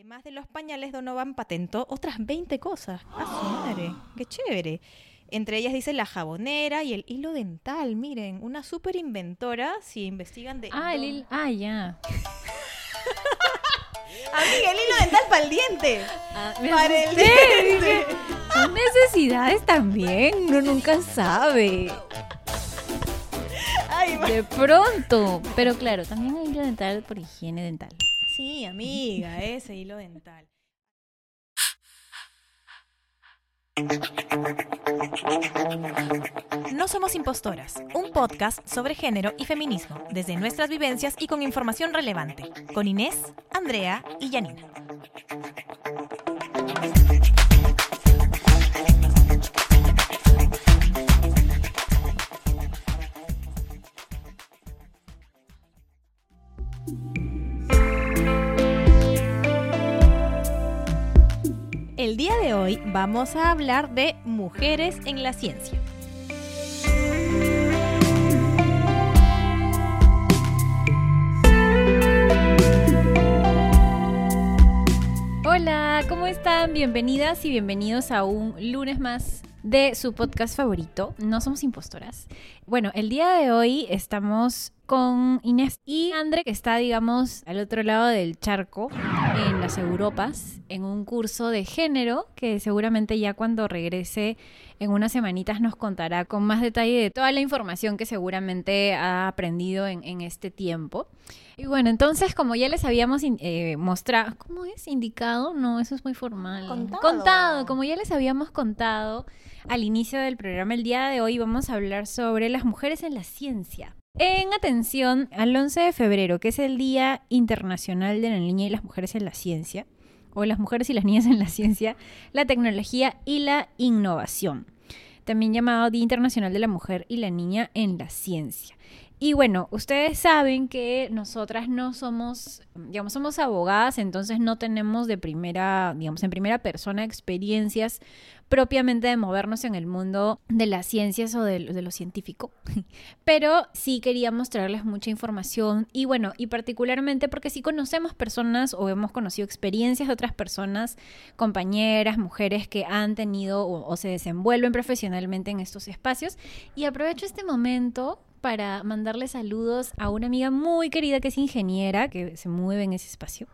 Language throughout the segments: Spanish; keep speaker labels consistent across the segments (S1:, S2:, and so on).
S1: Además de los pañales, Donovan patentó otras 20 cosas. ¡Ah, su madre! ¡Qué chévere! Entre ellas dice la jabonera y el hilo dental. Miren, una súper inventora si investigan de...
S2: Ah, el hilo... Ah, ya.
S1: Amiga, el hilo dental para el diente.
S2: Ah,
S1: Para el diente.
S2: Son necesidades también, uno nunca sabe.
S1: Ay,
S2: De pronto. Pero claro, también hay hilo dental por higiene dental.
S1: Sí, amiga, ese hilo dental. No somos impostoras, un podcast sobre género y feminismo, desde nuestras vivencias y con información relevante, con Inés, Andrea y Janina. El día de hoy vamos a hablar de mujeres en la ciencia.
S2: Hola, ¿cómo están? Bienvenidas y bienvenidos a un lunes más de su podcast favorito. No somos impostoras. Bueno, el día de hoy estamos con Inés y Andre, que está, digamos, al otro lado del charco, en las Europas, en un curso de género que seguramente ya cuando regrese en unas semanitas nos contará con más detalle de toda la información que seguramente ha aprendido en, en este tiempo. Y bueno, entonces como ya les habíamos eh, mostrado, ¿cómo es? Indicado, no, eso es muy formal.
S1: Contado.
S2: Contado, como ya les habíamos contado al inicio del programa, el día de hoy vamos a hablar sobre las mujeres en la ciencia. En atención al 11 de febrero, que es el Día Internacional de la Niña y las Mujeres en la Ciencia, o las mujeres y las niñas en la ciencia, la tecnología y la innovación, también llamado Día Internacional de la Mujer y la Niña en la Ciencia. Y bueno, ustedes saben que nosotras no somos, digamos, somos abogadas, entonces no tenemos de primera, digamos, en primera persona experiencias propiamente de movernos en el mundo de las ciencias o de, de lo científico. Pero sí queríamos traerles mucha información y bueno, y particularmente porque sí conocemos personas o hemos conocido experiencias de otras personas, compañeras, mujeres que han tenido o, o se desenvuelven profesionalmente en estos espacios. Y aprovecho este momento para mandarle saludos a una amiga muy querida que es ingeniera, que se mueve en ese espacio.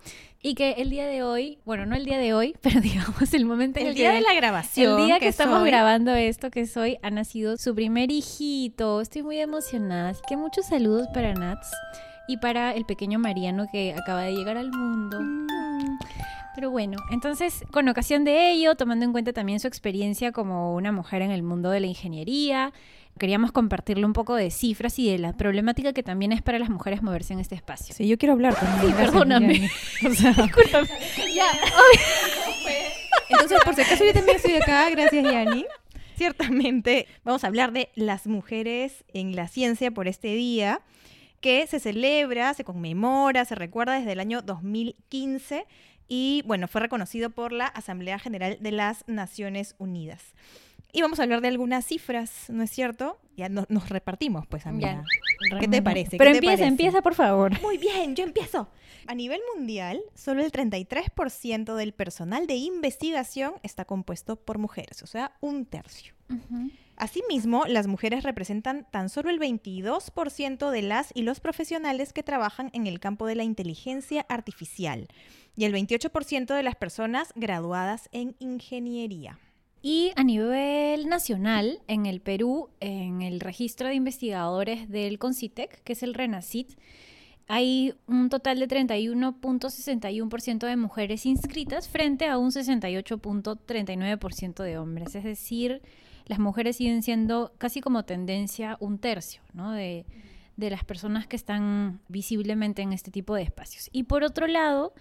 S2: Y que el día de hoy, bueno, no el día de hoy, pero digamos el momento en
S1: El
S2: el
S1: día
S2: que
S1: de la grabación.
S2: el día que,
S1: es
S2: estamos grabando esto, que es hoy, ha nacido su primer hijito. Estoy muy emocionada. Así que muchos saludos para Nats y para el pequeño Mariano que acaba de llegar al mundo. Mm. Pero bueno, entonces, con ocasión de ello, tomando en cuenta también su experiencia como una mujer en el mundo de la ingeniería, queríamos compartirle un poco de cifras y de la problemática que también es para las mujeres moverse en este espacio.
S1: Sí, yo quiero hablar también.
S2: Sí, perdóname.
S1: Yanni. O sea,
S2: Discúlpame. Ya,
S1: Entonces, por si acaso yo también estoy acá, gracias Yani. Ciertamente vamos a hablar de las mujeres en la ciencia por este día que se celebra, se conmemora, se recuerda desde el año 2015 y bueno, fue reconocido por la Asamblea General de las Naciones Unidas. Y vamos a hablar de algunas cifras, ¿no es cierto? Ya no- nos repartimos, pues, amiga. ¿Qué te parece?
S2: Pero
S1: ¿Qué te
S2: empieza,
S1: parece?
S2: empieza, por favor.
S1: Muy bien, yo empiezo. A nivel mundial, solo el 33% del personal de investigación está compuesto por mujeres, o sea, un tercio. Asimismo, las mujeres representan tan solo el 22% de las y los profesionales que trabajan en el campo de la inteligencia artificial y el 28% de las personas graduadas en ingeniería.
S2: Y a nivel nacional, en el Perú, en el registro de investigadores del CONCITEC, que es el RENACIT, hay un total de 31.61% de mujeres inscritas frente a un 68.39% de hombres. Es decir, las mujeres siguen siendo casi como tendencia un tercio ¿no? de, de las personas que están visiblemente en este tipo de espacios. Y por otro lado,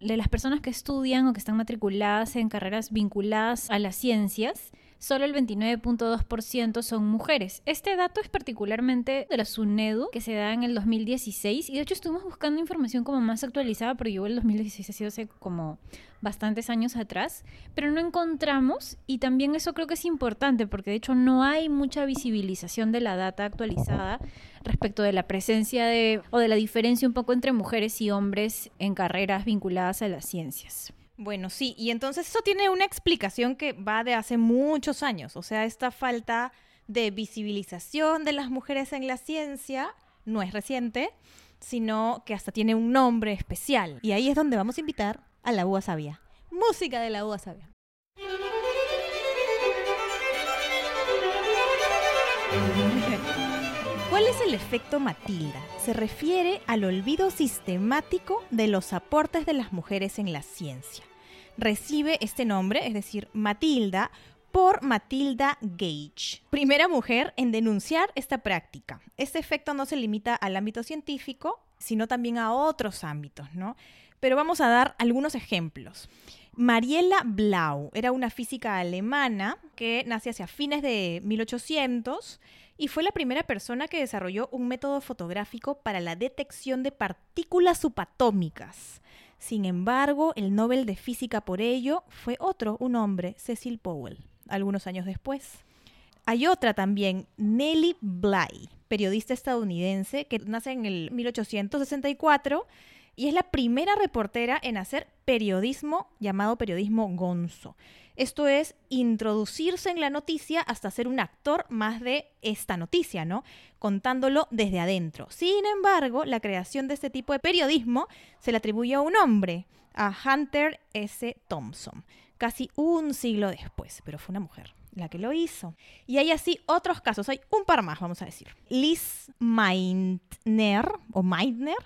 S2: de las personas que estudian o que están matriculadas en carreras vinculadas a las ciencias, solo el 29.2% son mujeres. Este dato es particularmente de la SUNEDU, que se da en el 2016, y de hecho estuvimos buscando información como más actualizada, pero yo el 2016 ha sido hace como bastantes años atrás, pero no encontramos, y también eso creo que es importante, porque de hecho no hay mucha visibilización de la data actualizada respecto de la presencia de, o de la diferencia un poco entre mujeres y hombres en carreras vinculadas a las ciencias.
S1: Bueno, sí, y entonces eso tiene una explicación que va de hace muchos años, o sea, esta falta de visibilización de las mujeres en la ciencia no es reciente, sino que hasta tiene un nombre especial. Y ahí es donde vamos a invitar a la Uva Sabia. Música de la Uva Sabia. ¿Cuál es el efecto Matilda? Se refiere al olvido sistemático de los aportes de las mujeres en la ciencia recibe este nombre, es decir, Matilda, por Matilda Gage, primera mujer en denunciar esta práctica. Este efecto no se limita al ámbito científico, sino también a otros ámbitos, ¿no? Pero vamos a dar algunos ejemplos. Mariela Blau era una física alemana que nace hacia fines de 1800 y fue la primera persona que desarrolló un método fotográfico para la detección de partículas subatómicas. Sin embargo, el Nobel de Física por ello fue otro, un hombre, Cecil Powell, algunos años después. Hay otra también, Nellie Bly, periodista estadounidense que nace en el 1864 y es la primera reportera en hacer periodismo llamado periodismo gonzo. Esto es introducirse en la noticia hasta ser un actor más de esta noticia, ¿no? Contándolo desde adentro. Sin embargo, la creación de este tipo de periodismo se le atribuye a un hombre, a Hunter S. Thompson, casi un siglo después, pero fue una mujer la que lo hizo. Y hay así otros casos, hay un par más, vamos a decir. Liz Meitner, o Meitner,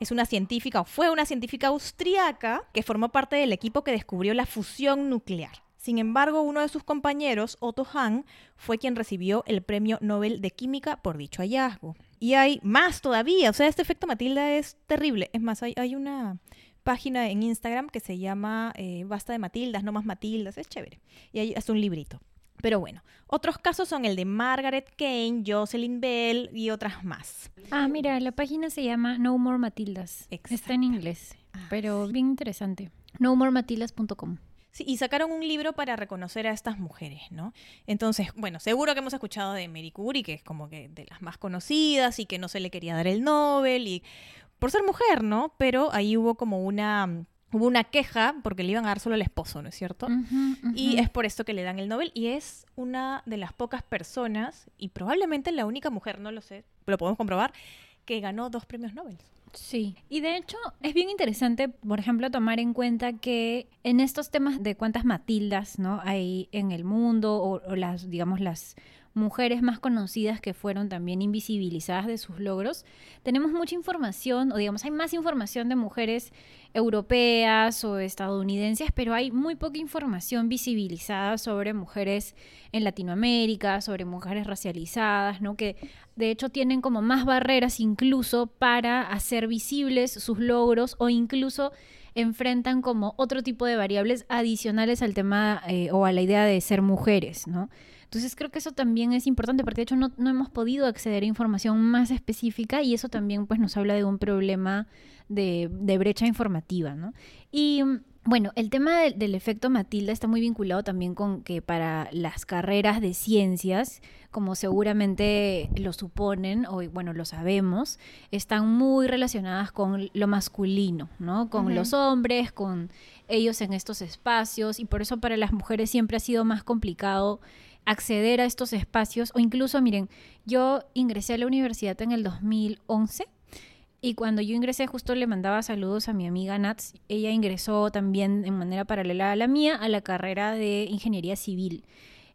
S1: es una científica, o fue una científica austriaca que formó parte del equipo que descubrió la fusión nuclear. Sin embargo, uno de sus compañeros, Otto Hahn, fue quien recibió el Premio Nobel de Química por dicho hallazgo. Y hay más todavía, o sea, este efecto Matilda es terrible. Es más, hay, una página en Instagram que se llama eh, Basta de Matildas, no más Matildas, es chévere. Y hay hasta un librito. Pero bueno, otros casos son el de Margaret Kane, Jocelyn Bell y otras más.
S2: Ah, mira, la página se llama No More Matildas. Está en inglés, ah, pero bien interesante. NoMoreMatildas.com
S1: y sacaron un libro para reconocer a estas mujeres, ¿no? Entonces, bueno, seguro que hemos escuchado de Mary Curie, que es como que de las más conocidas y que no se le quería dar el Nobel y por ser mujer, ¿no? Pero ahí hubo como una hubo una queja porque le iban a dar solo al esposo, ¿no es cierto? Y es por esto que le dan el Nobel y es una de las pocas personas y probablemente la única mujer, no lo sé, lo podemos comprobar, que ganó dos premios Nobel.
S2: Sí, y de hecho es bien interesante, por ejemplo, tomar en cuenta que en estos temas de cuántas Matildas no hay en el mundo o, o las, digamos, las mujeres más conocidas que fueron también invisibilizadas de sus logros, tenemos mucha información, o digamos, hay más información de mujeres europeas o estadounidenses, pero hay muy poca información visibilizada sobre mujeres en Latinoamérica, sobre mujeres racializadas, ¿no? Que de hecho tienen como más barreras incluso para hacer visibles sus logros o incluso enfrentan como otro tipo de variables adicionales al tema eh, o a la idea de ser mujeres, ¿no? Entonces creo que eso también es importante porque de hecho no, no, hemos podido acceder a información más específica y eso también pues nos habla de un problema de, de brecha informativa, ¿no? Y bueno, el tema del, efecto Matilda está muy vinculado también con que para las carreras de ciencias, como seguramente lo suponen, o bueno, lo sabemos, están muy relacionadas con lo masculino, ¿no? Con los hombres, con ellos en estos espacios, y por eso para las mujeres siempre ha sido más complicado acceder a estos espacios, o incluso, miren, yo ingresé a la universidad en el 2011 y cuando yo ingresé, justo le mandaba saludos a mi amiga Nats. Ella ingresó también en manera paralela a la mía a la carrera de ingeniería civil.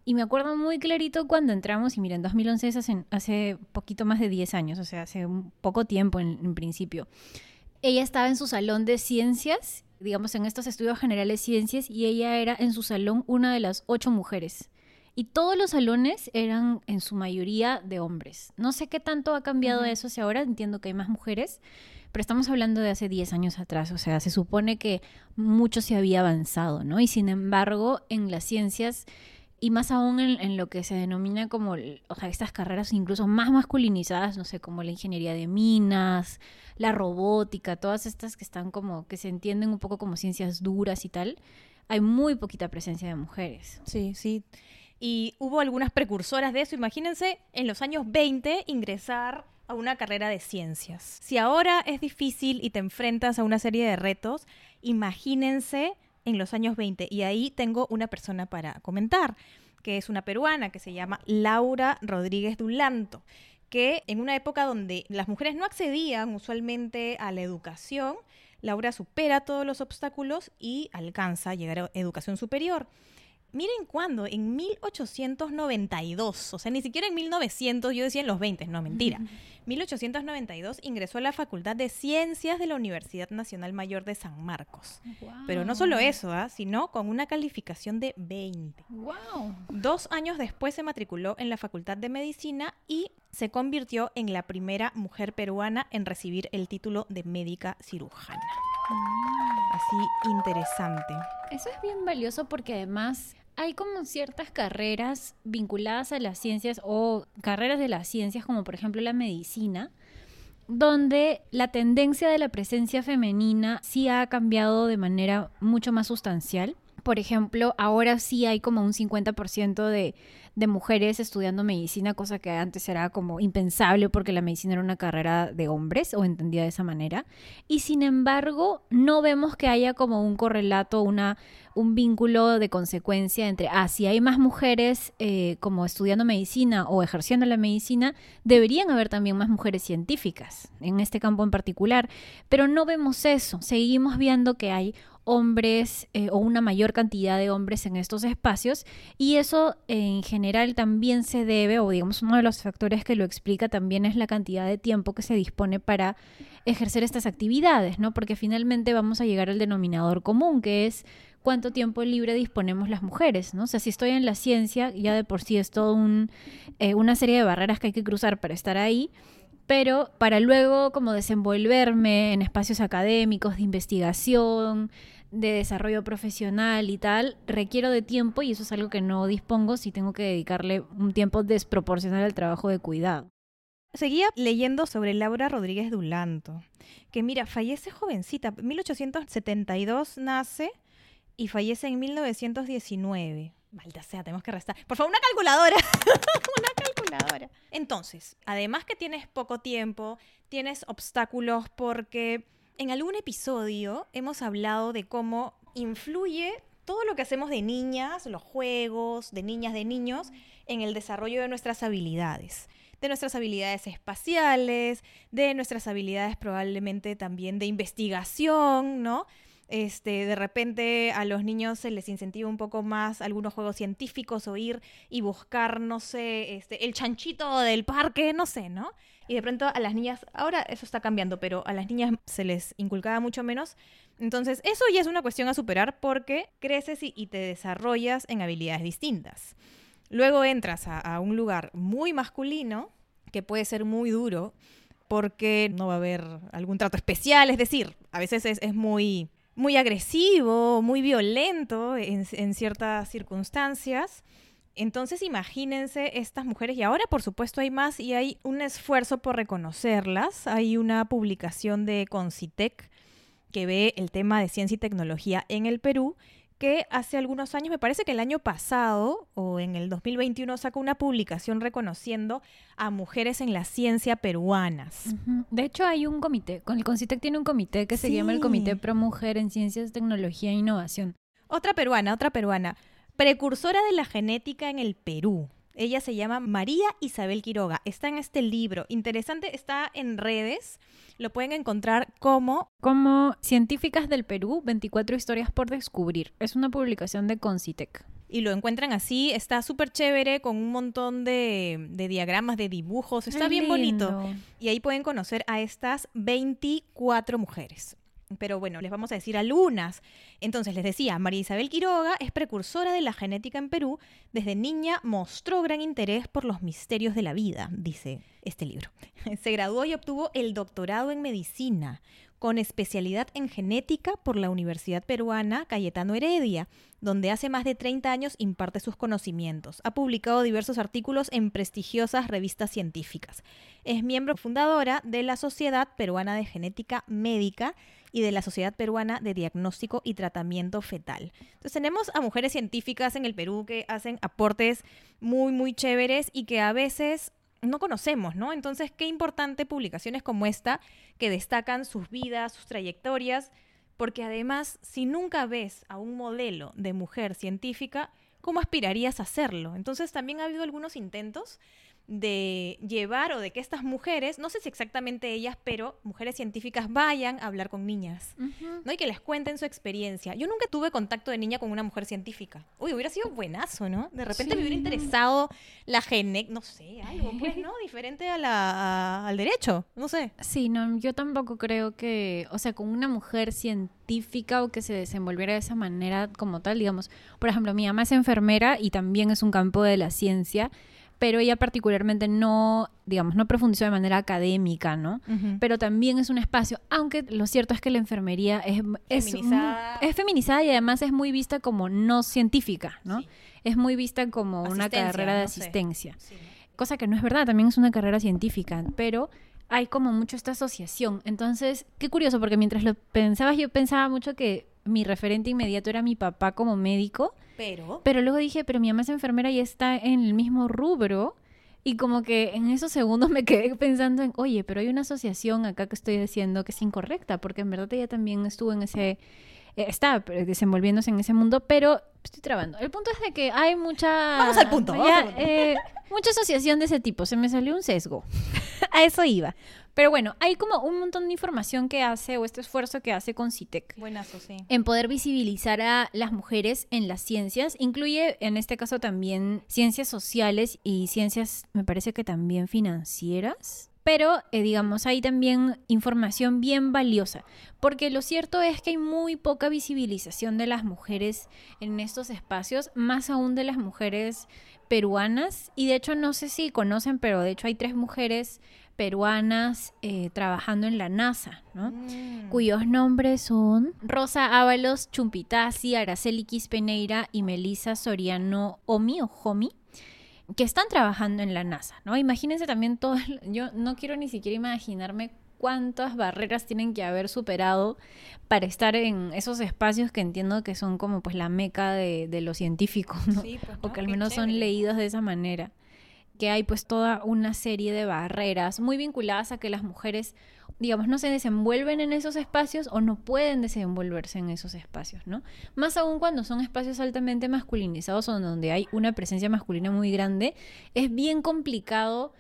S2: Y me acuerdo muy clarito cuando entramos, y miren, 2011 es hace, hace poquito más de 10 años, o sea, hace un poco tiempo en, en principio. Ella estaba en su salón de ciencias, digamos, en estos estudios generales ciencias, y ella era en su salón una de las ocho mujeres y todos los salones eran en su mayoría de hombres. No sé qué tanto ha cambiado eso hacia ahora, entiendo que hay más mujeres, pero estamos hablando de hace 10 años atrás, o sea, se supone que mucho se había avanzado, ¿no? Y sin embargo, en las ciencias y más aún en, en, lo que se denomina como, o sea, estas carreras incluso más masculinizadas, no sé, como la ingeniería de minas, la robótica, todas estas que están como, que se entienden un poco como ciencias duras y tal, hay muy poquita presencia de mujeres.
S1: Sí, sí. Y hubo algunas precursoras de eso. Imagínense en los años 20 ingresar a una carrera de ciencias. Si ahora es difícil y te enfrentas a una serie de retos, imagínense en los años 20. Y ahí tengo una persona para comentar, que es una peruana que se llama Laura Rodríguez Dulanto que en una época donde las mujeres no accedían usualmente a la educación, Laura supera todos los obstáculos y alcanza a llegar a educación superior. Miren cuándo, en 1892, o sea, ni siquiera en 1900, yo decía en los 20, no, mentira. 1892 ingresó a la Facultad de Ciencias de la Universidad Nacional Mayor de San Marcos. Pero no solo eso, ¿ah? sino con una calificación de 20.
S2: Wow.
S1: Dos años después se matriculó en la Facultad de Medicina y se convirtió en la primera mujer peruana en recibir el título de médica cirujana. Mm. Así interesante.
S2: Eso es bien valioso porque además hay como ciertas carreras vinculadas a las ciencias o carreras de las ciencias, como por ejemplo la medicina, donde la tendencia de la presencia femenina sí ha cambiado de manera mucho más sustancial. Por ejemplo, ahora sí hay como un 50% de de mujeres estudiando medicina, cosa que antes era como impensable porque la medicina era una carrera de hombres o entendida de esa manera. Y sin embargo, no vemos que haya como un correlato, una, un vínculo de consecuencia entre, ah, si hay más mujeres eh, como estudiando medicina o ejerciendo la medicina, deberían haber también más mujeres científicas en este campo en particular. Pero no vemos eso. Seguimos viendo que hay hombres eh, o una mayor cantidad de hombres en estos espacios y eso en general también se debe o digamos uno de los factores que lo explica también es la cantidad de tiempo que se dispone para ejercer estas actividades, ¿no? Porque finalmente vamos a llegar al denominador común que es cuánto tiempo libre disponemos las mujeres, ¿no? O sea, si estoy en la ciencia, ya de por sí es todo un, eh, una serie de barreras que hay que cruzar para estar ahí, pero para luego como desenvolverme en espacios académicos de investigación, de desarrollo profesional y tal, requiero de tiempo y eso es algo que no dispongo si tengo que dedicarle un tiempo desproporcional al trabajo de cuidado.
S1: Seguía leyendo sobre Laura Rodríguez Dulanto, que mira, fallece jovencita, 1872 nace y fallece en 1919. Malta sea, tenemos que restar. Por favor, una calculadora. una calculadora. Entonces, además que tienes poco tiempo, tienes obstáculos porque en algún episodio hemos hablado de cómo influye todo lo que hacemos de niñas, los juegos, de niñas, de niños, en el desarrollo de nuestras habilidades. De nuestras habilidades espaciales, de nuestras habilidades probablemente también de investigación, ¿no? Este, de repente a los niños se les incentiva un poco más algunos juegos científicos o ir y buscar, no sé, este, el chanchito del parque, no sé, ¿no? Y de pronto a las niñas, ahora eso está cambiando, pero a las niñas se les inculcaba mucho menos. Entonces, eso ya es una cuestión a superar porque creces y, te desarrollas en habilidades distintas. Luego entras a, un lugar muy masculino, que puede ser muy duro, porque no va a haber algún trato especial, es decir, a veces es, es muy muy agresivo, muy violento en, ciertas circunstancias. Entonces imagínense estas mujeres, y ahora por supuesto hay más y hay un esfuerzo por reconocerlas. Hay una publicación de Concitec que ve el tema de ciencia y tecnología en el Perú que hace algunos años, me parece que el año pasado o en el 2021 sacó una publicación reconociendo a mujeres en la ciencia peruanas.
S2: De hecho, hay un comité, con el CONCITEC tiene un comité que se llama el Comité Pro Mujer en Ciencias, Tecnología e Innovación.
S1: Otra peruana, otra peruana, precursora de la genética en el Perú. Ella se llama María Isabel Quiroga. Está en este libro. Interesante, está en redes. Lo pueden encontrar como...
S2: Como Científicas del Perú, 24 historias por descubrir. Es una publicación de Concitec.
S1: Y lo encuentran así, está súper chévere, con un montón de, diagramas, de dibujos, está bien bonito. Y ahí pueden conocer a estas 24 mujeres. Pero bueno, les vamos a decir algunas. Entonces les decía, María Isabel Quiroga es precursora de la genética en Perú. Desde niña mostró gran interés por los misterios de la vida, dice este libro. Se graduó y obtuvo el doctorado en medicina con especialidad en genética por la Universidad Peruana Cayetano Heredia, donde hace más de 30 años imparte sus conocimientos. Ha publicado diversos artículos en prestigiosas revistas científicas. Es miembro fundadora de la Sociedad Peruana de Genética Médica y de la Sociedad Peruana de Diagnóstico y Tratamiento Fetal. Entonces tenemos a mujeres científicas en el Perú que hacen aportes muy, muy chéveres y que a veces no conocemos, ¿no? Entonces, qué importante publicaciones como esta que destacan sus vidas, sus trayectorias, porque además, si nunca ves a un modelo de mujer científica, ¿cómo aspirarías a hacerlo? Entonces, también ha habido algunos intentos de llevar o de que estas mujeres, no sé si exactamente ellas, pero mujeres científicas vayan a hablar con niñas, ¿no? Y que les cuenten su experiencia. Yo nunca tuve contacto de niña con una mujer científica. Uy, hubiera sido buenazo, ¿no? De repente me hubiera interesado la gene, no sé, algo, pues, ¿no? Diferente a la, al derecho, no sé.
S2: Sí, no, yo tampoco creo que, o sea, con una mujer científica o que se desenvolviera de esa manera como tal, digamos, por ejemplo, mi mamá es enfermera y también es un campo de la ciencia pero ella particularmente no, digamos, no profundizó de manera académica, ¿no? Pero también es un espacio, aunque lo cierto es que la enfermería es, feminizada. Es, feminizada y además es muy vista como no científica, ¿no? Es muy vista como una carrera de asistencia. Cosa que no es verdad, también es una carrera científica, pero hay como mucho esta asociación. Entonces, qué curioso, porque mientras lo pensabas, yo pensaba mucho que mi referente inmediato era mi papá como médico
S1: pero.
S2: Pero luego dije, pero mi mamá es enfermera y está en el mismo rubro. Y como que en esos segundos me quedé pensando en, oye, pero hay una asociación acá que estoy diciendo que es incorrecta, porque en verdad ella también estuvo en ese, eh, está desenvolviéndose en ese mundo, pero estoy trabando. El punto es de que hay mucha...
S1: Vamos al punto.
S2: Eh, mucha asociación de ese tipo, se me salió un sesgo. A eso iba. Pero bueno, hay como un montón de información que hace o este esfuerzo que hace con CITEC.
S1: Buenazo, sí.
S2: En poder visibilizar a las mujeres en las ciencias. Incluye en este caso también ciencias sociales y ciencias, me parece que también financieras. Pero, eh, digamos, hay también información bien valiosa, porque lo cierto es que hay muy poca visibilización de las mujeres en estos espacios, más aún de las mujeres peruanas. Y de hecho, no sé si conocen, pero de hecho hay tres mujeres peruanas eh, trabajando en la NASA, ¿no? Mm. Cuyos nombres son Rosa Ábalos Chumpitasi, Araceli Quispeneira y Melissa Soriano Omi o Homi que están trabajando en la NASA, ¿no? Imagínense también todo, yo no quiero ni siquiera imaginarme cuántas barreras tienen que haber superado para estar en esos espacios que entiendo que son como pues la meca de, de los científicos, ¿no? Pues, o que al menos son leídos de esa manera que hay pues toda una serie de barreras muy vinculadas a que las mujeres, digamos, no se desenvuelven en esos espacios o no pueden desenvolverse en esos espacios, ¿no? Más aún cuando son espacios altamente masculinizados o donde hay una presencia masculina muy grande, es bien complicado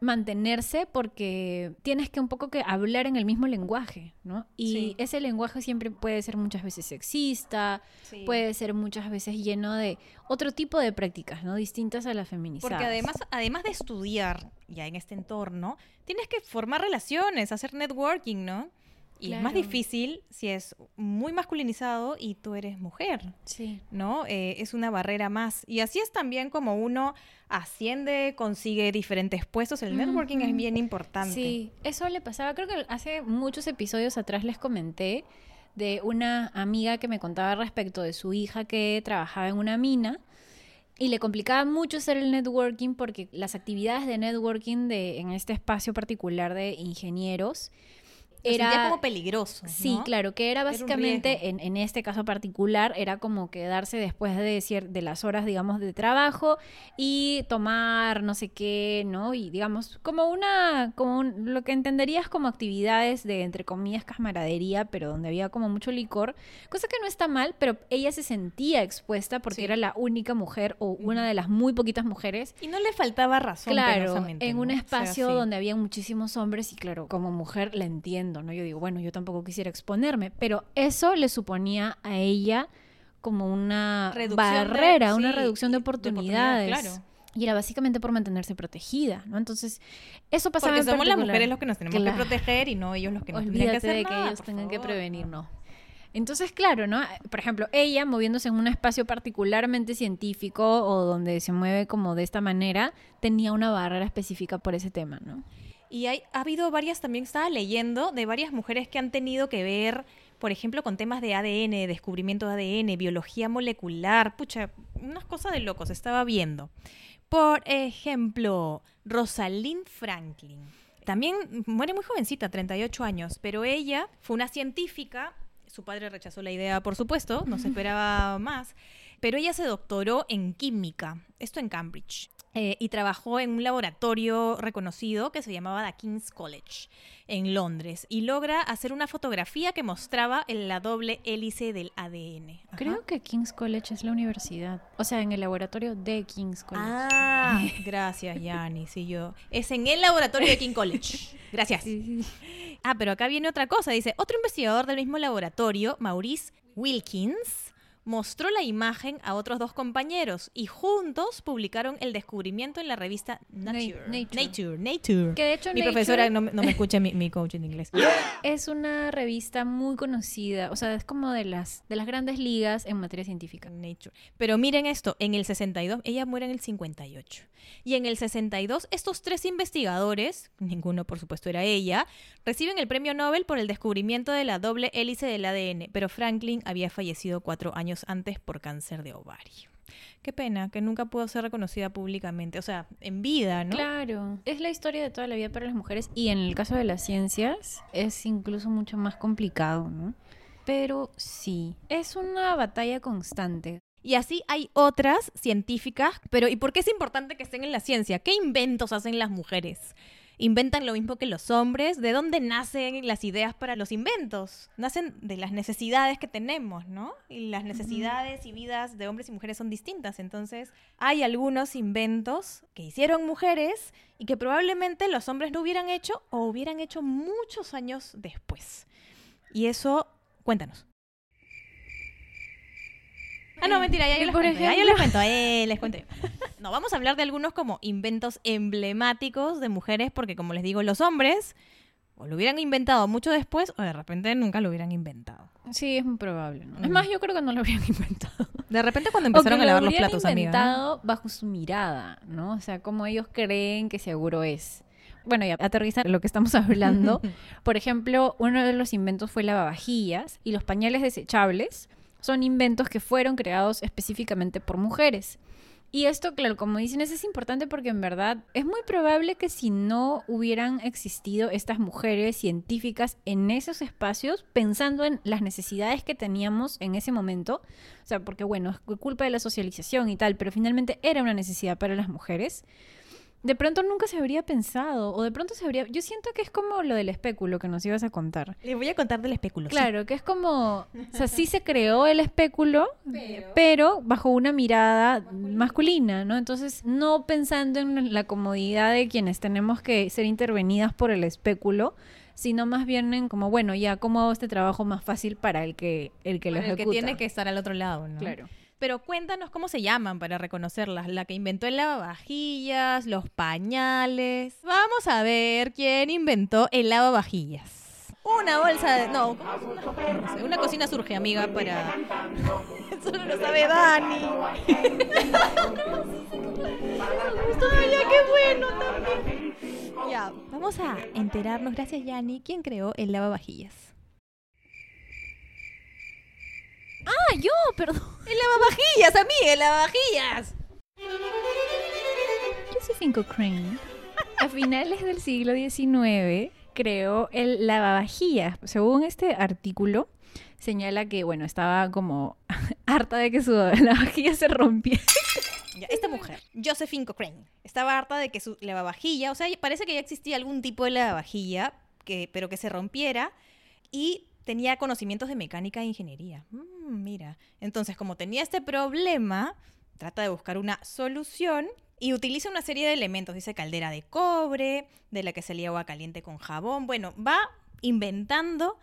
S2: mantenerse porque tienes que un poco que hablar en el mismo lenguaje, ¿no? Y ese lenguaje siempre puede ser muchas veces sexista, puede ser muchas veces lleno de otro tipo de prácticas, ¿no? Distintas a las feministas.
S1: Porque además, además de estudiar ya en este entorno, tienes que formar relaciones, hacer networking, ¿no? Y es más difícil si es muy masculinizado y tú eres mujer.
S2: Sí.
S1: ¿No? Eh, es una barrera más. Y así es también como uno asciende, consigue diferentes puestos. El networking es bien importante.
S2: Sí, eso le pasaba. Creo que hace muchos episodios atrás les comenté de una amiga que me contaba respecto de su hija que trabajaba en una mina. Y le complicaba mucho hacer el networking porque las actividades de networking de, en este espacio particular de ingenieros
S1: era como peligroso.
S2: Sí, claro, que era básicamente, en, en, este caso particular, era como quedarse después de, de las horas, digamos, de trabajo y tomar no sé qué, ¿no? Y digamos, como una, como lo que entenderías como actividades de, entre comillas, camaradería, pero donde había como mucho licor, cosa que no está mal, pero ella se sentía expuesta porque era la única mujer o una de las muy poquitas mujeres.
S1: Y no le faltaba razón.
S2: Claro, en un espacio donde había muchísimos hombres y claro, como mujer la entiendo ¿no? Yo digo, bueno, yo tampoco quisiera exponerme, pero eso le suponía a ella como una barrera, una reducción de oportunidades. claro. Y era básicamente por mantenerse protegida, ¿no? Entonces, eso pasaba
S1: Porque
S2: en
S1: somos las mujeres los que nos tenemos
S2: Claro.
S1: que proteger y no ellos los que nos tendrían que
S2: Olvídate
S1: hacer
S2: de que
S1: nada,
S2: ellos tengan que prevenir, no. Entonces, claro, ¿no? Por ejemplo, ella moviéndose en un espacio particularmente científico o donde se mueve como de esta manera, tenía una barrera específica por ese tema, ¿no?
S1: Y hay, ha habido varias, también estaba leyendo, de varias mujeres que han tenido que ver, por ejemplo, con temas de ADN, descubrimiento de ADN, biología molecular, pucha, unas cosas de locos, estaba viendo. Por ejemplo, Rosalind Franklin. También muere muy jovencita, 38 años, pero ella fue una científica, su padre rechazó la idea, por supuesto, no se esperaba más, pero ella se doctoró en química, esto en Cambridge, eh, y trabajó en un laboratorio reconocido que se llamaba The King's College en Londres, y logra hacer una fotografía que mostraba la doble hélice del ADN. Ajá.
S2: Creo que King's College es la universidad. O sea, en el laboratorio de King's College.
S1: Ah, gracias, Yani. Sí, yo. Es en el laboratorio de King College. Gracias.
S2: Sí, sí.
S1: Ah, pero acá viene otra cosa. Dice, otro investigador del mismo laboratorio, Maurice Wilkins, mostró la imagen a otros dos compañeros y juntos publicaron el descubrimiento en la revista Nature.
S2: Nature.
S1: Nature. Nature.
S2: Que de hecho
S1: Mi
S2: Nature
S1: profesora no, me- no me escucha mi, mi coach en inglés.
S2: es una revista muy conocida. O sea, es como de las, de las grandes ligas en materia científica.
S1: Nature. Pero miren esto, en el 62, ella muere en el 58. Y en el 62, estos tres investigadores, ninguno por supuesto era ella, reciben el premio Nobel por el descubrimiento de la doble hélice del ADN, pero Franklin había fallecido cuatro años antes por cáncer de ovario. Qué pena que nunca pudo ser reconocida públicamente, o sea, en vida, ¿no?
S2: Claro, es la historia de toda la vida para las mujeres y en el caso de las ciencias es incluso mucho más complicado, ¿no? Pero sí, es una batalla constante.
S1: Y así hay otras científicas, pero ¿y por qué es importante que estén en la ciencia? ¿Qué inventos hacen las mujeres? ¿Inventan lo mismo que los hombres? ¿De dónde nacen las ideas para los inventos? Nacen de las necesidades que tenemos, ¿no? Y las necesidades y vidas de hombres y mujeres son distintas. Entonces, hay algunos inventos que hicieron mujeres y que probablemente los hombres no hubieran hecho o hubieran hecho muchos años después. Y eso, cuéntanos. Ah, no, mentira, ya yo les
S2: por
S1: cuento, ya yo
S2: ejemplo-
S1: les cuento, eh, les cuento. No, vamos a hablar de algunos como inventos emblemáticos de mujeres, porque como les digo, los hombres o lo hubieran inventado mucho después o de repente nunca lo hubieran inventad
S2: Sí, es muy probable, ¿no? Es más, yo creo que no lo habrían inventado.
S1: De repente cuando
S2: O que
S1: empezaron a
S2: lo
S1: lavar los platos, amiga. ¿no?
S2: inventado bajo su mirada, ¿no? O sea, como ellos creen que seguro es. Bueno, y aterrizar lo que estamos hablando. Por ejemplo, uno de los inventos fue lavavajillas y los pañales desechables son inventos que fueron creados específicamente por mujeres. Y esto, claro, como dicen, es importante porque en verdad es muy probable que si no hubieran existido estas mujeres científicas en esos espacios, pensando en las necesidades que teníamos en ese momento, o sea, porque bueno, es culpa de la socialización y tal, pero finalmente era una necesidad para las mujeres, de pronto nunca se habría pensado, o de pronto se habría... Yo siento que es como lo del espéculo que nos ibas a contar.
S1: Les voy a contar del especulo. sí.
S2: Claro, que es como, o sea, sí se creó el espéculo, pero, bajo una mirada masculina, ¿no? Entonces, no pensando en la comodidad de quienes tenemos que ser intervenidas por el espéculo, sino más bien en como, bueno, ya, ¿cómo hago este trabajo más fácil para el que, el que lo
S1: Para el que
S2: ejecuta?
S1: tiene que estar al otro lado, ¿no?
S2: Claro.
S1: Pero cuéntanos cómo se llaman para reconocerlas. La que inventó el lavavajillas, los pañales. Vamos a ver quién inventó el lavavajillas. Una bolsa de... No, ¿cómo es una, cocina surge, amiga, para... Eso no lo sabe Dani. Qué bueno también. Ya, vamos a enterarnos, gracias Yanni, quién creó el lavavajillas.
S2: Ah, yo, perdón.
S1: El lavavajillas, amiga, el lavavajillas.
S2: Josephine Cochrane, a finales del siglo XIX, creó el lavavajillas. Según este artículo, señala que, bueno, estaba como harta de que su lavavajilla se rompiera.
S1: Esta mujer, Josephine Cochrane, estaba harta de que su lavavajilla, o sea, parece que ya existía algún tipo de lavavajilla, que, pero que se rompiera y tenía conocimientos de mecánica e ingeniería. Mm, mira, entonces como tenía este problema, trata de buscar una solución y utiliza una serie de elementos, dice caldera de cobre, de la que salía agua caliente con jabón, bueno, va inventando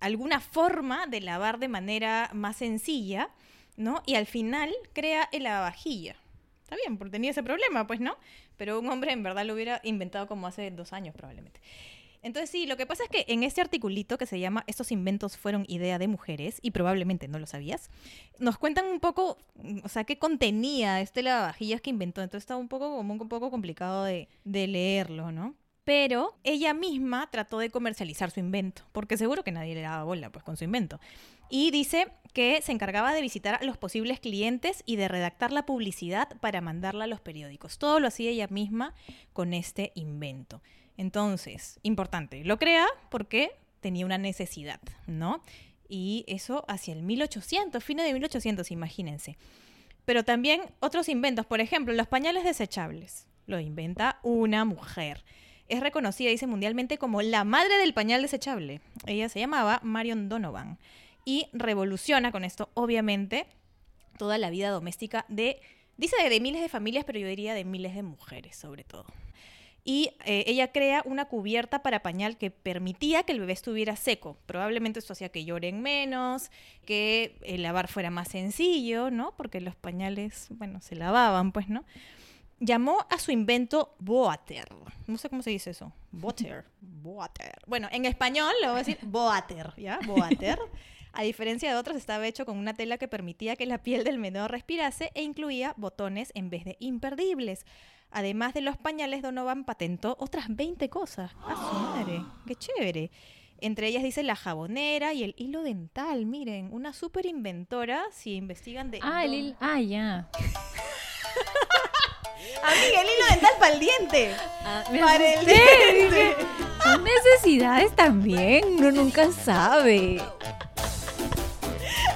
S1: alguna forma de lavar de manera más sencilla, ¿no? Y al final crea el lavavajilla. Está bien, porque tenía ese problema, pues, ¿no? Pero un hombre en verdad lo hubiera inventado como hace dos años probablemente. Entonces sí, lo que pasa es que en este articulito que se llama Estos inventos fueron idea de mujeres, y probablemente no lo sabías, nos cuentan un poco, o sea, qué contenía este lavavajillas que inventó. Entonces está un poco, como un poco complicado de, de leerlo, ¿no? Pero ella misma trató de comercializar su invento, porque seguro que nadie le daba bola pues con su invento. Y dice que se encargaba de visitar a los posibles clientes y de redactar la publicidad para mandarla a los periódicos. Todo lo hacía ella misma con este invento. Entonces, importante, lo crea porque tenía una necesidad, ¿no? Y eso hacia el 1800, fines de 1800, imagínense. Pero también otros inventos, por ejemplo, los pañales desechables. Lo inventa una mujer. Es reconocida, dice mundialmente, como la madre del pañal desechable. Ella se llamaba Marion Donovan. Y revoluciona con esto, obviamente, toda la vida doméstica de, dice de miles de familias, pero yo diría de miles de mujeres, sobre todo y eh, ella crea una cubierta para pañal que permitía que el bebé estuviera seco. Probablemente esto hacía que lloren menos, que el lavar fuera más sencillo, ¿no? Porque los pañales, bueno, se lavaban, pues, ¿no? Llamó a su invento Boater. No sé cómo se dice eso. Boater. Boater. Bueno, en español le voy a decir Boater, ¿ya? Boater. A diferencia de otros, estaba hecho con una tela que permitía que la piel del menor respirase e incluía botones en vez de imperdibles. Además de los pañales, Donovan patentó otras 20 cosas. ¡Ah, su madre! ¡Qué chévere! Entre ellas dice la jabonera y el hilo dental. Miren, una súper inventora si investigan de...
S2: Ah, el hilo... Ah, ya.
S1: Amiga, el hilo dental para el diente.
S2: Ah,
S1: para el diente.
S2: Son necesidades también, uno nunca sabe.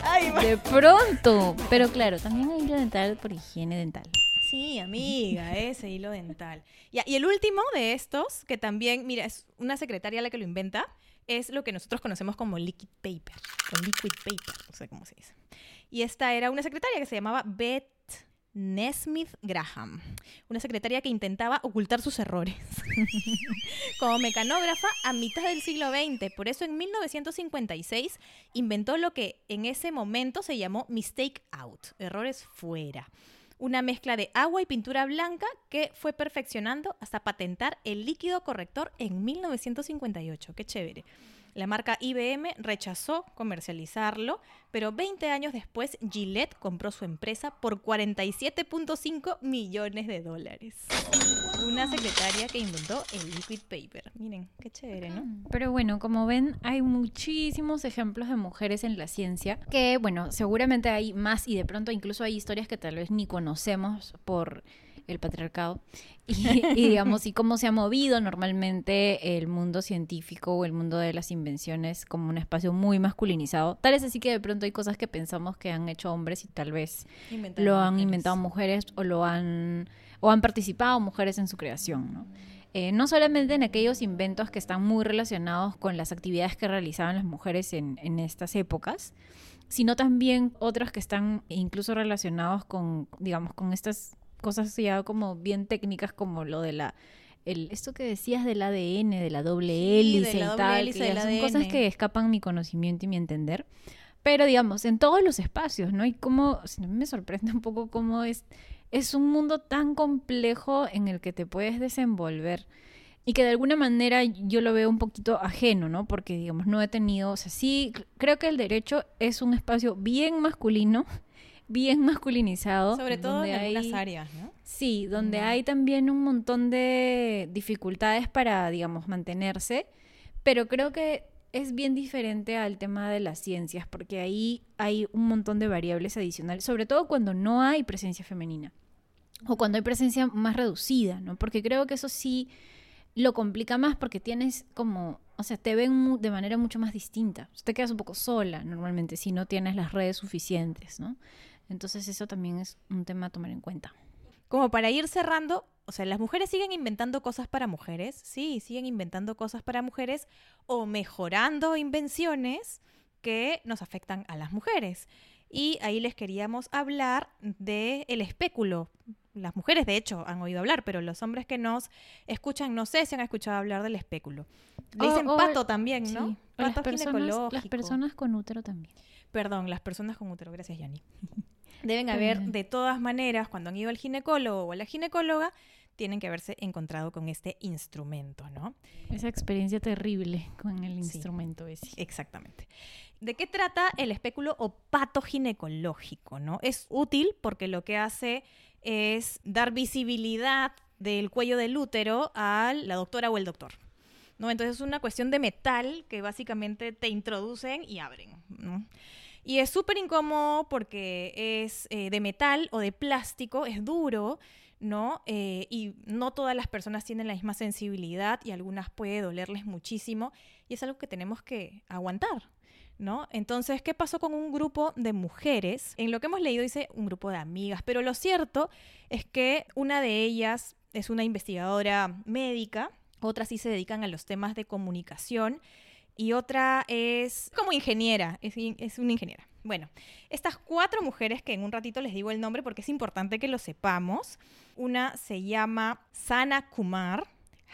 S1: Ay,
S2: De pronto. Pero claro, también hay hilo dental por higiene dental.
S1: Sí, amiga, ese hilo dental. Y el último de estos, que también, mira, es una secretaria la que lo inventa, es lo que nosotros conocemos como liquid paper, o liquid paper, no sé cómo se dice. Y esta era una secretaria que se llamaba Beth Nesmith Graham, una secretaria que intentaba ocultar sus errores como mecanógrafa a mitad del siglo XX. Por eso en 1956 inventó lo que en ese momento se llamó mistake out, errores fuera una mezcla de agua y pintura blanca que fue perfeccionando hasta patentar el líquido corrector en 1958. Qué chévere. La marca IBM rechazó comercializarlo, pero 20 años después Gillette compró su empresa por 47.5 millones de dólares. Una secretaria que inventó el liquid paper. Miren, qué chévere, ¿no?
S2: Pero bueno, como ven, hay muchísimos ejemplos de mujeres en la ciencia que, bueno, seguramente hay más y de pronto incluso hay historias que tal vez ni conocemos por el patriarcado y, y, digamos y cómo se ha movido normalmente el mundo científico o el mundo de las invenciones como un espacio muy masculinizado. Tal es así que de pronto hay cosas que pensamos que han hecho hombres y tal vez lo han
S1: mujeres.
S2: inventado mujeres o lo han o han participado mujeres en su creación, ¿no? Eh, no solamente en aquellos inventos que están muy relacionados con las actividades que realizaban las mujeres en, en estas épocas, sino también otros que están incluso relacionados con, digamos, con estas cosas ya como bien técnicas como lo de la el, esto que decías del ADN, de la doble
S1: Sí, de
S2: hélice
S1: la
S2: y
S1: doble
S2: tal,
S1: hélice
S2: que son cosas
S1: ADN.
S2: que escapan mi conocimiento y mi entender. Pero digamos, en todos los espacios, ¿no? Y cómo, me sorprende un poco cómo es, es un mundo tan complejo en el que te puedes desenvolver y que de alguna manera yo lo veo un poquito ajeno, ¿no? Porque, digamos, no he tenido, o sea, sí, creo que el derecho es un espacio bien masculino, bien masculinizado.
S1: Sobre todo en
S2: hay-
S1: áreas, ¿no?
S2: Sí, donde hay también un montón de dificultades para, digamos, mantenerse, pero creo que es bien diferente al tema de las ciencias, porque ahí hay un montón de variables adicionales, sobre todo cuando no hay presencia femenina o cuando hay presencia más reducida, ¿no? Porque creo que eso sí lo complica más porque tienes como, o sea, te ven de manera mucho más distinta. Te quedas un poco sola normalmente si no tienes las redes suficientes, ¿no? Entonces eso también es un tema a tomar en cuenta.
S1: Como para ir cerrando, o sea, las mujeres siguen inventando cosas para mujeres, sí, siguen inventando cosas para mujeres o mejorando invenciones que nos afectan a las mujeres. Y ahí les queríamos hablar de el espéculo. Las mujeres, de hecho, han oído hablar, pero los hombres que nos escuchan, no sé si han escuchado hablar del espéculo. Le dicen
S2: o-
S1: pato también,
S2: Sí.
S1: ¿no?
S2: O las
S1: Pato
S2: personas, las personas con útero también.
S1: Perdón, las personas con útero. Gracias, Yani. deben haber de todas maneras, cuando han ido al ginecólogo o a la ginecóloga, tienen que haberse encontrado con este instrumento, ¿no?
S2: Esa experiencia terrible con el instrumento ese.
S1: Exactamente. ¿De qué trata el espéculo opato ginecológico? ¿no? Es útil porque lo que hace es dar visibilidad del cuello del útero a la doctora o el doctor. ¿no? Entonces es una cuestión de metal que básicamente te introducen y abren. Y es súper incómodo porque es eh, de metal o de plástico, es duro, ¿no? Eh, y no todas las personas tienen la misma sensibilidad y algunas puede dolerles muchísimo y es algo que tenemos que aguantar, ¿no? Entonces, ¿qué pasó con un grupo de mujeres? En lo que hemos leído dice un grupo de amigas, pero lo cierto es que una de ellas es una investigadora médica, otras sí se dedican a los temas de comunicación y otra es como ingeniera, es, es una ingeniera. Bueno, estas cuatro mujeres que en un ratito les digo el nombre porque es importante que lo sepamos. Una se llama Sana Kumar,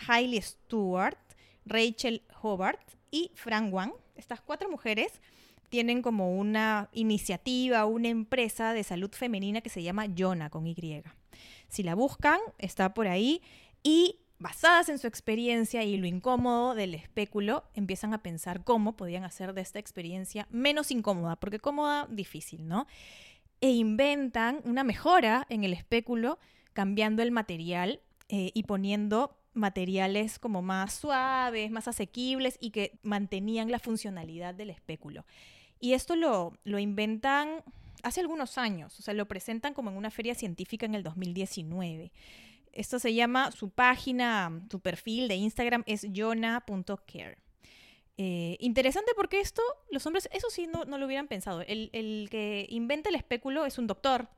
S1: Hailey Stewart, Rachel Hobart y Fran Wang. Estas cuatro mujeres tienen como una iniciativa, una empresa de salud femenina que se llama Yona con Y. Si la buscan, está por ahí y basadas en su experiencia y lo incómodo del espéculo, empiezan a pensar cómo podían hacer de esta experiencia menos incómoda, porque cómoda, difícil, ¿no? E inventan una mejora en el espéculo cambiando el material eh, y poniendo materiales como más suaves, más asequibles y que mantenían la funcionalidad del espéculo. Y esto lo, lo inventan hace algunos años, o sea, lo presentan como en una feria científica en el 2019. Esto se llama, su página, su perfil de Instagram es yona.care. Eh, interesante porque esto, los hombres, eso sí no, lo hubieran pensado. El, el, que inventa el espéculo es un doctor.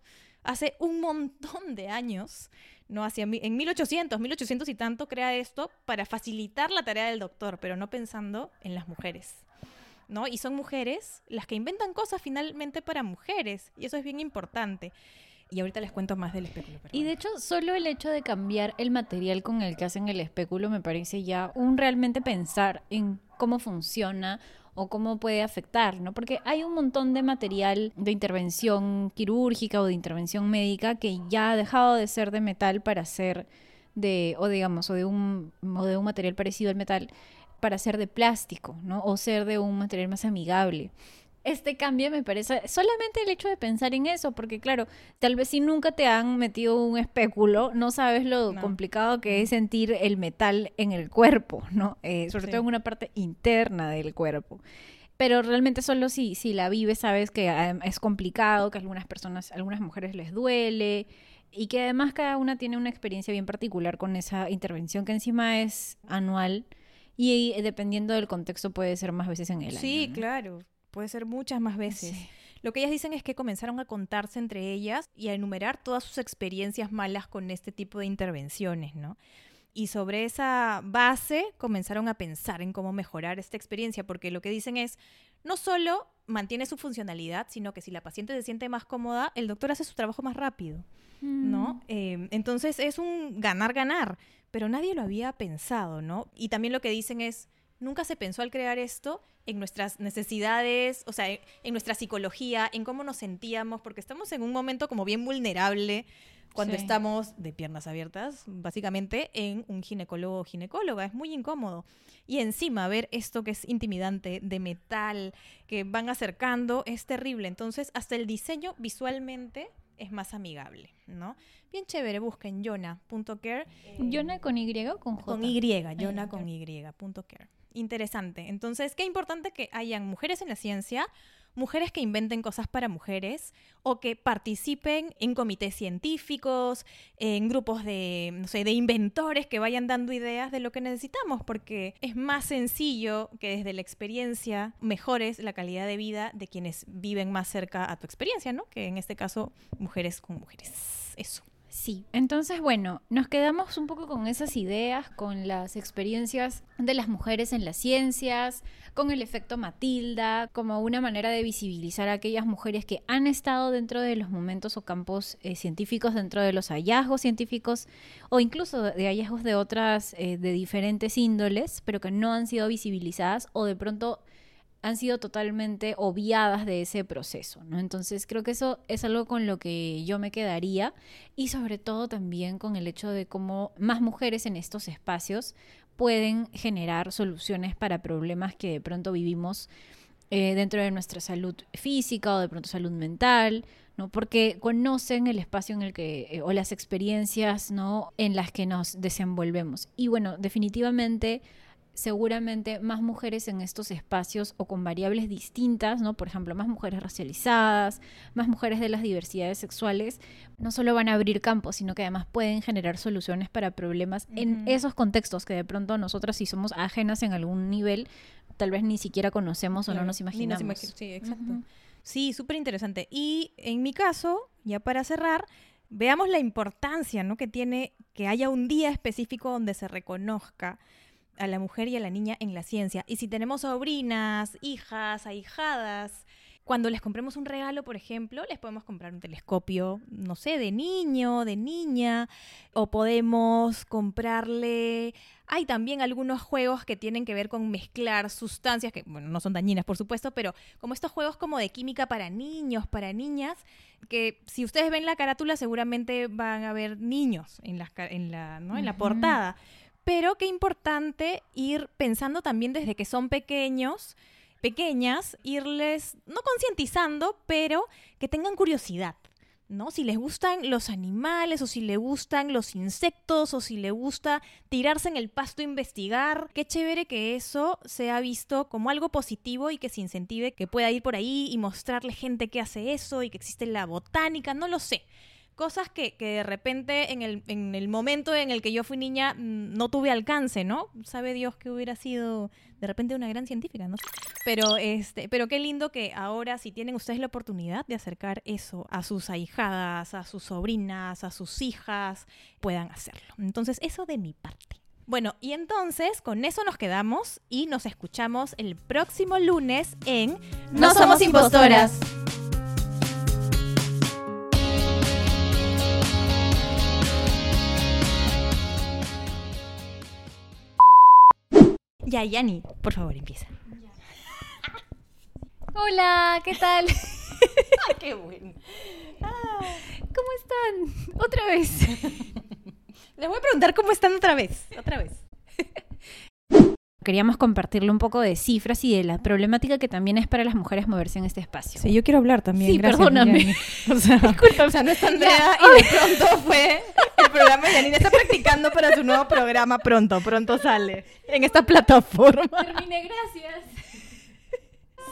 S1: Hace un montón de años, no hacia en 1800, 1800 y tanto, crea esto para facilitar la tarea del doctor, pero no pensando en las mujeres. ¿no? Y son mujeres las que inventan cosas finalmente para mujeres, y eso es bien importante. Y ahorita les cuento más del espéculo.
S2: Y de hecho, solo el hecho de cambiar el material con el que hacen el espéculo me parece ya un realmente pensar en cómo funciona o cómo puede afectar, ¿no? Porque hay un montón de material de intervención quirúrgica o de intervención médica que ya ha dejado de ser de metal para ser de, o digamos, o de un, o de un material parecido al metal para ser de plástico, ¿no? O ser de un material más amigable este cambio me parece solamente el hecho de pensar en eso, porque claro, tal vez si nunca te han metido un espéculo, no sabes lo complicado que es sentir el metal en el cuerpo, ¿no? Eh, sobre todo en una parte interna del cuerpo. Pero realmente solo si, si la vives sabes que es complicado, que algunas personas, algunas mujeres les duele y que además cada una tiene una experiencia bien particular con esa intervención que encima es anual y dependiendo del contexto puede ser más veces en el año.
S1: Sí, claro puede ser muchas más veces. Lo que ellas dicen es que comenzaron a contarse entre ellas y a enumerar todas sus experiencias malas con este tipo de intervenciones, ¿no? Y sobre esa base comenzaron a pensar en cómo mejorar esta experiencia, porque lo que dicen es, no solo mantiene su funcionalidad, sino que si la paciente se siente más cómoda, el doctor hace su trabajo más rápido, ¿no? Mm. Eh, entonces es un ganar-ganar, pero nadie lo había pensado, ¿no? Y también lo que dicen es, nunca se pensó al crear esto en nuestras necesidades, o sea, en, nuestra psicología, en cómo nos sentíamos, porque estamos en un momento como bien vulnerable cuando estamos de piernas abiertas, básicamente, en un ginecólogo o ginecóloga. Es muy incómodo. Y encima ver esto que es intimidante, de metal, que van acercando, es terrible. Entonces, hasta el diseño visualmente es más amigable, ¿no? Bien chévere, busquen yona.care.
S2: ¿Yona con Y o con J?
S1: Con Y, yona con Y.care interesante. Entonces, qué importante que hayan mujeres en la ciencia, mujeres que inventen cosas para mujeres o que participen en comités científicos, en grupos de, no sé, de inventores que vayan dando ideas de lo que necesitamos, porque es más sencillo que desde la experiencia mejores la calidad de vida de quienes viven más cerca a tu experiencia, ¿no? Que en este caso, mujeres con mujeres. Eso.
S2: Sí, entonces bueno, nos quedamos un poco con esas ideas, con las experiencias de las mujeres en las ciencias, con el efecto Matilda, como una manera de visibilizar a aquellas mujeres que han estado dentro de los momentos o campos eh, científicos, dentro de los hallazgos científicos o incluso de hallazgos de otras, eh, de diferentes índoles, pero que no han sido visibilizadas o de pronto han sido totalmente obviadas de ese proceso, ¿no? Entonces creo que eso es algo con lo que yo me quedaría y sobre todo también con el hecho de cómo más mujeres en estos espacios pueden generar soluciones para problemas que de pronto vivimos eh, dentro de nuestra salud física o de pronto salud mental, ¿no? Porque conocen el espacio en el que, eh, o las experiencias, ¿no? En las que nos desenvolvemos. Y bueno, definitivamente seguramente más mujeres en estos espacios o con variables distintas, ¿no? Por ejemplo, más mujeres racializadas, más mujeres de las diversidades sexuales, no solo van a abrir campos, sino que además pueden generar soluciones para problemas en esos contextos que de pronto nosotras si somos ajenas en algún nivel, tal vez ni siquiera conocemos o no nos imaginamos.
S1: sí, exacto. Sí, súper interesante. Y en mi caso, ya para cerrar, veamos la importancia ¿no? que tiene que haya un día específico donde se reconozca a la mujer y a la niña en la ciencia. Y si tenemos sobrinas, hijas, ahijadas, cuando les compremos un regalo, por ejemplo, les podemos comprar un telescopio, no sé, de niño, de niña, o podemos comprarle... Hay también algunos juegos que tienen que ver con mezclar sustancias, que, bueno, no son dañinas, por supuesto, pero como estos juegos como de química para niños, para niñas, que si ustedes ven la carátula seguramente van a ver niños en la, en la, ¿no? en la portada. Pero qué importante ir pensando también desde que son pequeños, pequeñas, irles, no concientizando, pero que tengan curiosidad. ¿no? Si les gustan los animales o si les gustan los insectos o si les gusta tirarse en el pasto a investigar, qué chévere que eso sea visto como algo positivo y que se incentive que pueda ir por ahí y mostrarle gente que hace eso y que existe la botánica, no lo sé cosas que, que de repente en el, en el, momento en el que yo fui niña mm, no tuve alcance, ¿no? Sabe Dios que hubiera sido de repente una gran científica, ¿no? Pero, este, pero qué lindo que ahora si tienen ustedes la oportunidad de acercar eso a sus ahijadas, a sus sobrinas, a sus hijas, puedan hacerlo. Entonces, eso de mi parte. Bueno, y entonces con eso nos quedamos y nos escuchamos el próximo lunes en
S2: No, somos impostoras.
S1: Ya, Yani, por favor, empieza.
S2: Hola, ¿qué tal?
S1: qué bueno.
S2: ¿Cómo están? Otra vez.
S1: Les voy a preguntar cómo están otra vez. Otra vez.
S2: Queríamos compartirle un poco de cifras y de la problemática que también es para las mujeres moverse en este espacio.
S1: Sí, yo quiero hablar también.
S2: Sí, perdóname.
S1: O sea, Disculpa. O sea, no está Andrea y de pronto fue el programa de Yanina está practicando para su nuevo programa pronto, pronto sale en esta plataforma.
S2: Terminé, gracias.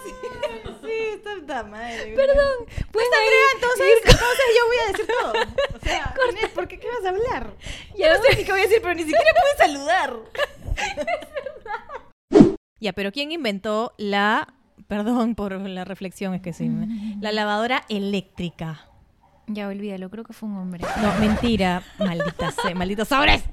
S1: Sí, está, está madre.
S2: Perdón.
S1: Pues Andrea, entonces, entonces yo voy a decir todo. O sea, Inés, ¿por qué qué vas a hablar? Ya no sé ni qué voy a decir, pero ni siquiera puedes saludar. Ya, pero ¿quién inventó la, perdón por la reflexión, es que sí, la lavadora eléctrica?
S2: Ya olvídalo, creo que fue un hombre.
S1: No, mentira, maldita sea, malditos sobres.